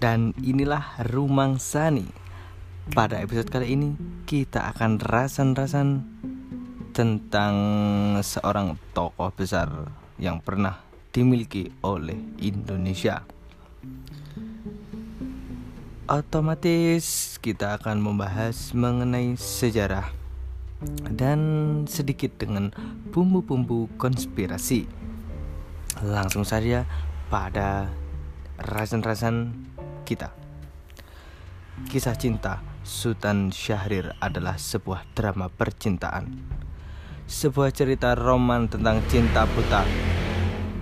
Dan inilah Rumang Sani. Pada episode kali ini kita akan rasan-rasan Tentang seorang tokoh besar yang pernah dimiliki oleh Indonesia. Otomatis kita akan membahas mengenai sejarah Dan sedikit dengan bumbu-bumbu konspirasi. Langsung saja pada rasan-rasan kita. Kisah cinta Sultan Syahrir adalah sebuah drama percintaan. Sebuah cerita roman tentang cinta buta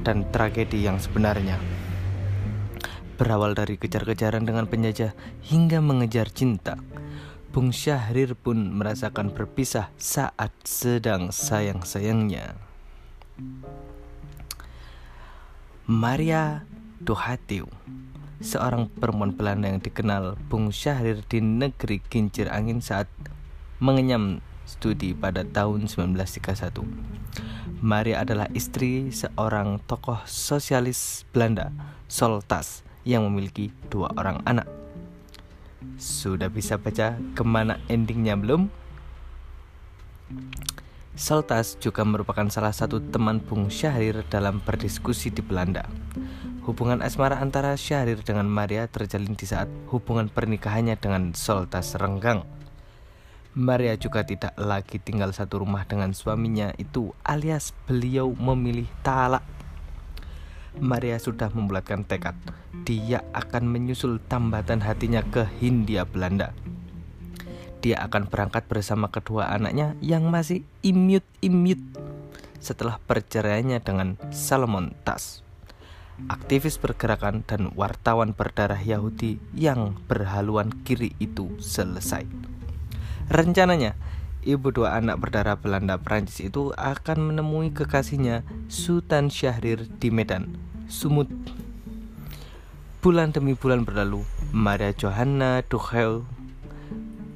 dan tragedi yang sebenarnya. Berawal dari kejar-kejaran dengan penjajah hingga mengejar cinta. Bung Syahrir pun merasakan berpisah saat sedang sayang-sayangnya. Maria Dohatiu seorang perempuan Belanda yang dikenal Bung Syahrir di negeri kincir angin saat mengenyam studi pada tahun 1931. Maria adalah istri seorang tokoh sosialis Belanda, Soltas, yang memiliki dua orang anak. Sudah bisa baca ke mana endingnya belum? Soltas juga merupakan salah satu teman Bung Syahrir dalam berdiskusi di Belanda. Hubungan asmara antara Syahrir dengan Maria terjalin di saat hubungan pernikahannya dengan Soltas renggang. Maria juga tidak lagi tinggal satu rumah dengan suaminya itu alias beliau memilih talak. Maria sudah membulatkan tekad, dia akan menyusul tambatan hatinya ke Hindia Belanda. Dia akan berangkat bersama kedua anaknya yang masih imut-imut setelah perceraiannya dengan Salomon Tas aktivis pergerakan dan wartawan berdarah Yahudi yang berhaluan kiri itu selesai. Rencananya, ibu dua anak berdarah Belanda Prancis itu akan menemui kekasihnya Sultan Syahrir di Medan, Sumut. Bulan demi bulan berlalu, Maria Johanna Duchel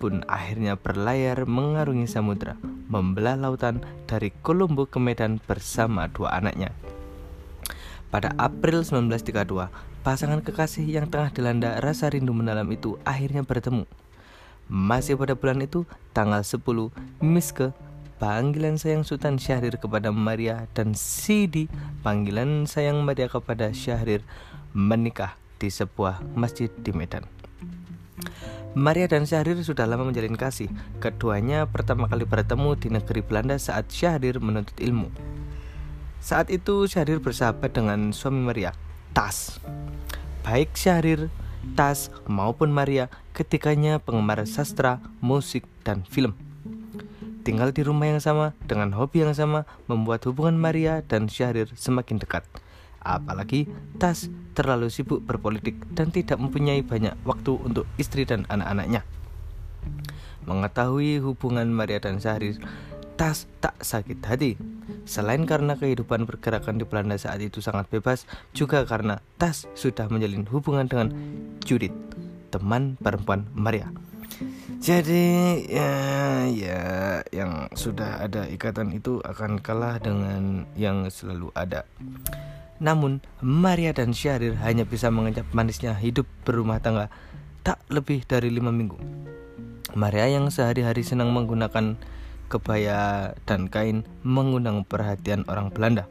pun akhirnya berlayar mengarungi samudera, membelah lautan dari Kolombo ke Medan bersama dua anaknya. Pada April 1932, pasangan kekasih yang tengah dilanda rasa rindu mendalam itu akhirnya bertemu. Masih pada bulan itu, tanggal 10, Miske, panggilan sayang Sultan Syahrir kepada Maria dan Sidi, panggilan sayang Maria kepada Syahrir, menikah di sebuah masjid di Medan. Maria dan Syahrir sudah lama menjalin kasih. Keduanya pertama kali bertemu di negeri Belanda saat Syahrir menuntut ilmu. Saat itu Syahrir bersahabat dengan suami Maria, Tas. Baik Syahrir, Tas maupun Maria ketikanya penggemar sastra, musik, dan film. Tinggal di rumah yang sama dengan hobi yang sama membuat hubungan Maria dan Syahrir semakin dekat. Apalagi Tas terlalu sibuk berpolitik dan tidak mempunyai banyak waktu untuk istri dan anak-anaknya. Mengetahui hubungan Maria dan Syahrir, Tas tak sakit hati. Selain karena kehidupan pergerakan di Belanda saat itu sangat bebas, juga karena Tas sudah menjalin hubungan dengan Judith, teman perempuan Maria. Jadi ya ya yang sudah ada ikatan itu akan kalah dengan yang selalu ada. Namun Maria dan Syahrir hanya bisa mengejar manisnya hidup berumah tangga tak lebih dari lima minggu. Maria yang sehari-hari senang menggunakan kebaya, dan kain mengundang perhatian orang Belanda.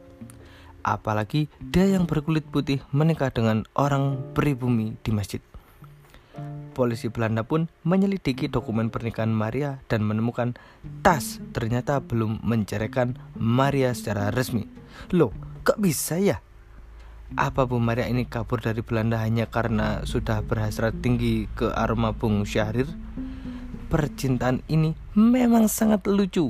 Apalagi dia yang berkulit putih menikah dengan orang pribumi di masjid. Polisi Belanda pun menyelidiki dokumen pernikahan Maria dan menemukan tas ternyata belum menceraikan Maria secara resmi. Loh, kok bisa ya? Apa Bu Maria ini kabur dari Belanda hanya karena sudah berhasrat tinggi ke aroma Bung Syahrir? Percintaan ini memang sangat lucu.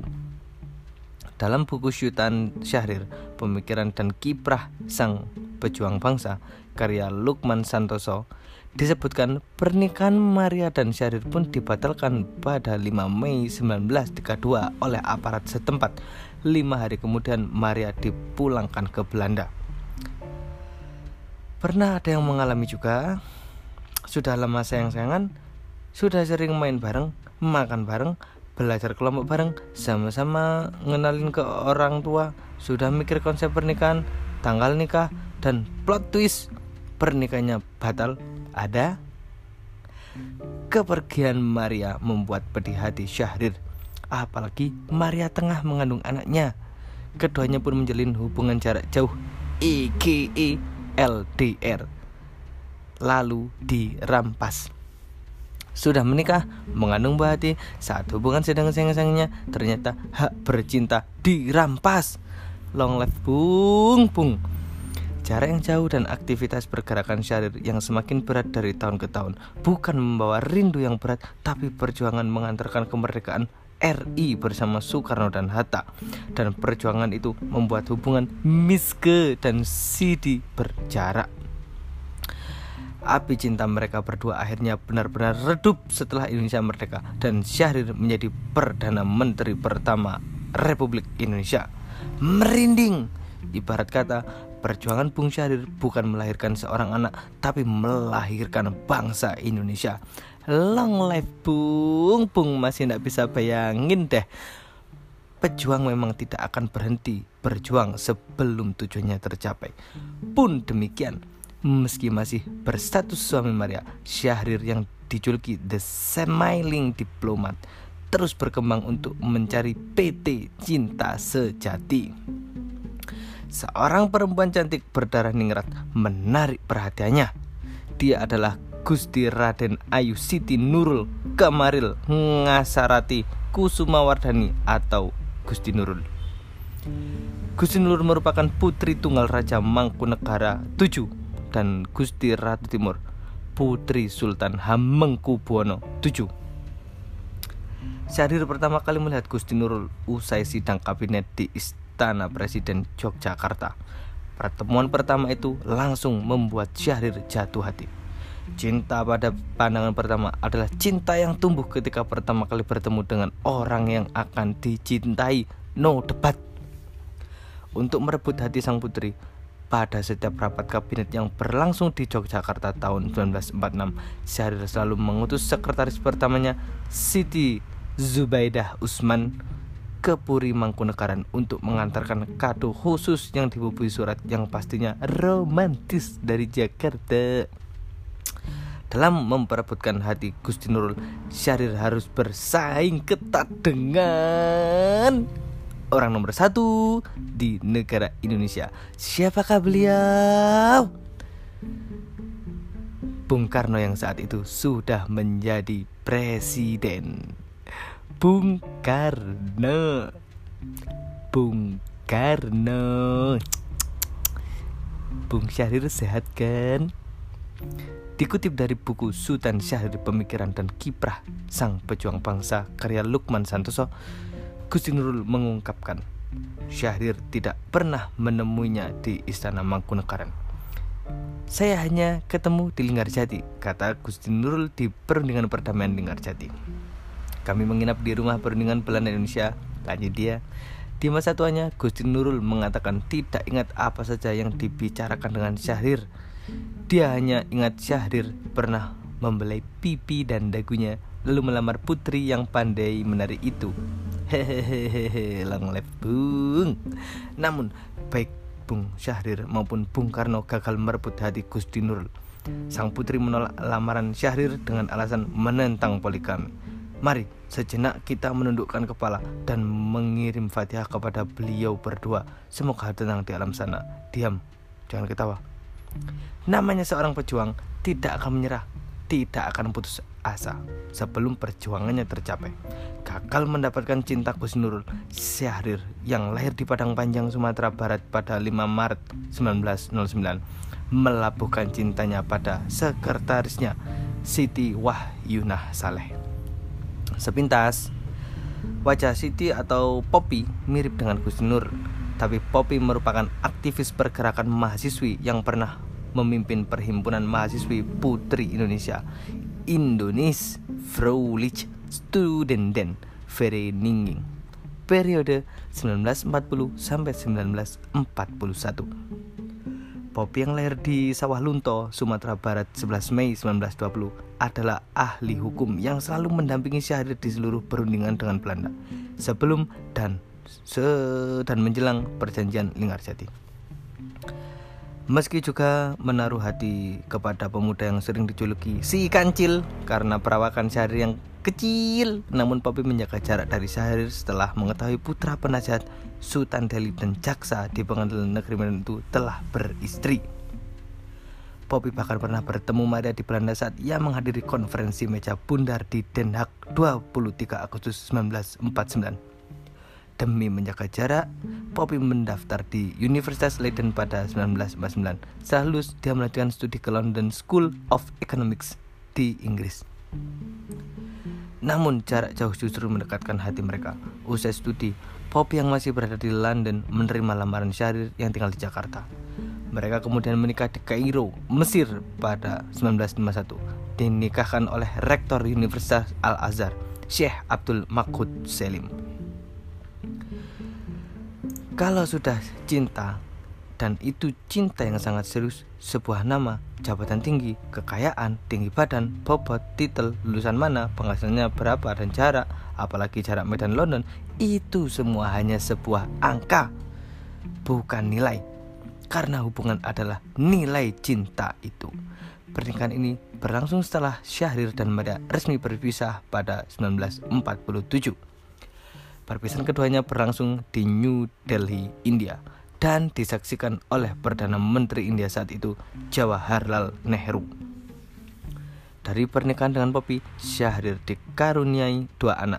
Dalam buku Syutan Syahrir, Pemikiran dan Kiprah Sang Pejuang Bangsa, karya Lukman Santoso, disebutkan pernikahan Maria dan Syahrir pun dibatalkan pada 5 Mei 1932 oleh aparat setempat. Lima hari kemudian Maria dipulangkan ke Belanda. Pernah ada yang mengalami juga Sudah lama sayang-sayangan Sudah sering main bareng makan bareng, belajar kelompok bareng, sama-sama ngenalin ke orang tua, sudah mikir konsep pernikahan, tanggal nikah, dan plot twist pernikahannya batal. Ada? Kepergian Maria membuat pedih hati Syahrir Apalagi Maria tengah mengandung anaknya Keduanya pun menjalin hubungan jarak jauh EKE LDR Lalu dirampas sudah menikah, mengandung buah hati, saat hubungan sedang sayang-sayangnya, ternyata hak bercinta dirampas. Long life bung bung. Jarak yang jauh dan aktivitas pergerakan syahrir yang semakin berat dari tahun ke tahun bukan membawa rindu yang berat, tapi perjuangan mengantarkan kemerdekaan RI bersama Soekarno dan Hatta. Dan perjuangan itu membuat hubungan Miske dan Sidi berjarak. Api cinta mereka berdua akhirnya benar-benar redup setelah Indonesia merdeka dan Syahrir menjadi Perdana Menteri pertama Republik Indonesia. Merinding, ibarat kata Perjuangan Bung Syahrir bukan melahirkan seorang anak, tapi melahirkan bangsa Indonesia. Long life Bung, Bung masih tidak bisa bayangin deh. Pejuang memang tidak akan berhenti berjuang sebelum tujuannya tercapai. Pun demikian, meski masih berstatus suami Maria, Syahrir yang dijuluki The Smiling Diplomat terus berkembang untuk mencari PT Cinta Sejati. Seorang perempuan cantik berdarah ningrat menarik perhatiannya. Dia adalah Gusti Raden Ayu Siti Nurul Kamaril Ngasarati Kusumawardhani atau Gusti Nurul. Gusti Nurul merupakan putri tunggal Raja Mangkunegara VII dan Gusti Ratu Timur Putri Sultan Hamengkubuwono VII. Syahrir pertama kali melihat Gusti Nurul usai sidang kabinet di Istana Istana Presiden Yogyakarta. Pertemuan pertama itu langsung membuat Syahrir jatuh hati. Cinta pada pandangan pertama adalah cinta yang tumbuh ketika pertama kali bertemu dengan orang yang akan dicintai. No debat. Untuk merebut hati sang putri, pada setiap rapat kabinet yang berlangsung di Yogyakarta tahun 1946, Syahrir selalu mengutus sekretaris pertamanya Siti Zubaidah Usman ke Puri Mangkunegaran untuk mengantarkan kado khusus yang dibubui surat yang pastinya romantis dari Jakarta. Dalam memperebutkan hati Gusti Nurul, Syahrir harus bersaing ketat dengan orang nomor satu di negara Indonesia. Siapakah beliau? Bung Karno yang saat itu sudah menjadi presiden. Bung Karno Bung Karno Bung Syahrir sehat kan? Dikutip dari buku Sultan Syahrir Pemikiran dan Kiprah Sang Pejuang Bangsa karya Lukman Santoso Gusti Nurul mengungkapkan Syahrir tidak pernah menemuinya di Istana Mangkunegaran saya hanya ketemu di Linggarjati, kata Gusti Nurul di perundingan perdamaian Linggarjati. Kami menginap di rumah perundingan Belanda Indonesia. Lanjut dia. Di masa tuanya, Gusti Nurul mengatakan tidak ingat apa saja yang dibicarakan dengan Syahrir. Dia hanya ingat Syahrir pernah membelai pipi dan dagunya lalu melamar putri yang pandai menari itu. Hehehe, long life Bung. Namun, baik Bung Syahrir maupun Bung Karno gagal merebut hati Gusti Nurul. Sang putri menolak lamaran Syahrir dengan alasan menentang poligami. Mari sejenak kita menundukkan kepala dan mengirim Fatihah kepada beliau berdua. Semoga tenang di alam sana. Diam, jangan ketawa. Namanya seorang pejuang tidak akan menyerah, tidak akan putus asa sebelum perjuangannya tercapai. Gagal mendapatkan cinta Gus Nurul Syahrir yang lahir di Padang Panjang, Sumatera Barat pada 5 Maret 1909 melabuhkan cintanya pada sekretarisnya Siti Wahyunah Saleh. Sepintas, wajah Siti atau Poppy mirip dengan Gus Nur, tapi Poppy merupakan aktivis pergerakan mahasiswi yang pernah memimpin perhimpunan mahasiswi Putri Indonesia Indonesia Vrouwelijk Studenten Vereniging periode 1940 sampai 1941. Poppy yang lahir di Sawah Lunto, Sumatera Barat 11 Mei 1920 adalah ahli hukum yang selalu mendampingi Syahrir di seluruh perundingan dengan Belanda sebelum dan se dan menjelang perjanjian Linggarjati. Meski juga menaruh hati kepada pemuda yang sering dijuluki si kancil karena perawakan Syahrir yang kecil, namun Poppy menjaga jarak dari Syahrir setelah mengetahui putra penasihat Sultan Delhi dan jaksa di pengadilan negeri Medan itu telah beristri. Poppy bahkan pernah bertemu Maria di Belanda saat ia menghadiri konferensi meja bundar di Den Haag 23 Agustus 1949. Demi menjaga jarak, Poppy mendaftar di Universitas Leiden pada 1949. Setelah lulus, dia melanjutkan studi ke London School of Economics di Inggris. Namun jarak jauh justru mendekatkan hati mereka. Usai studi, Poppy yang masih berada di London menerima lamaran Syahrir yang tinggal di Jakarta. Mereka kemudian menikah di Kairo, Mesir pada 1951. Dinikahkan oleh Rektor Universitas Al-Azhar, Syekh Abdul Makhud Selim. Kalau sudah cinta dan itu cinta yang sangat serius, sebuah nama, jabatan tinggi, kekayaan, tinggi badan, bobot, titel, lulusan mana, penghasilannya berapa dan jarak, apalagi jarak Medan London, itu semua hanya sebuah angka, bukan nilai. Karena hubungan adalah nilai cinta itu. Pernikahan ini berlangsung setelah Syahrir dan Maria resmi berpisah pada 1947. Perpisahan keduanya berlangsung di New Delhi, India dan disaksikan oleh Perdana Menteri India saat itu Jawaharlal Nehru. Dari pernikahan dengan Poppy, Syahrir dikaruniai dua anak,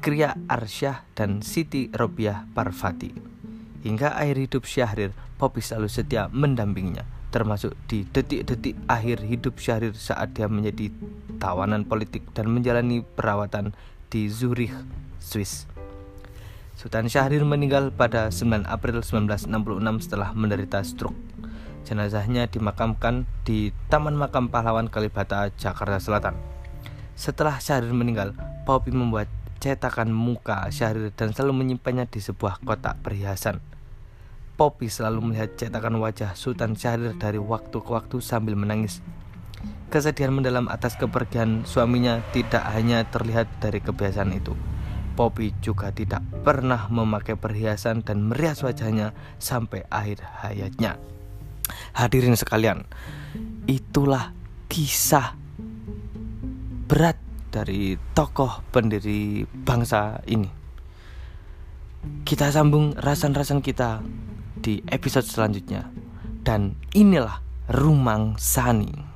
Kriya Arsyah dan Siti Robiah Parvati. Hingga akhir hidup Syahrir, Poppy selalu setia mendampinginya, termasuk di detik-detik akhir hidup Syahrir saat dia menjadi tawanan politik dan menjalani perawatan di Zurich, Swiss. Sultan Syahrir meninggal pada 9 April 1966 setelah menderita stroke. Jenazahnya dimakamkan di Taman Makam Pahlawan Kalibata, Jakarta Selatan. Setelah Syahrir meninggal, Poppy membuat cetakan muka Syahrir dan selalu menyimpannya di sebuah kotak perhiasan. Poppy selalu melihat cetakan wajah Sultan Syahrir dari waktu ke waktu sambil menangis. Kesedihan mendalam atas kepergian suaminya tidak hanya terlihat dari kebiasaan itu. Poppy juga tidak pernah memakai perhiasan dan merias wajahnya sampai akhir hayatnya. Hadirin sekalian, itulah kisah berat dari tokoh pendiri bangsa ini. Kita sambung rasan-rasan kita di episode selanjutnya. Dan inilah Rumang Sani.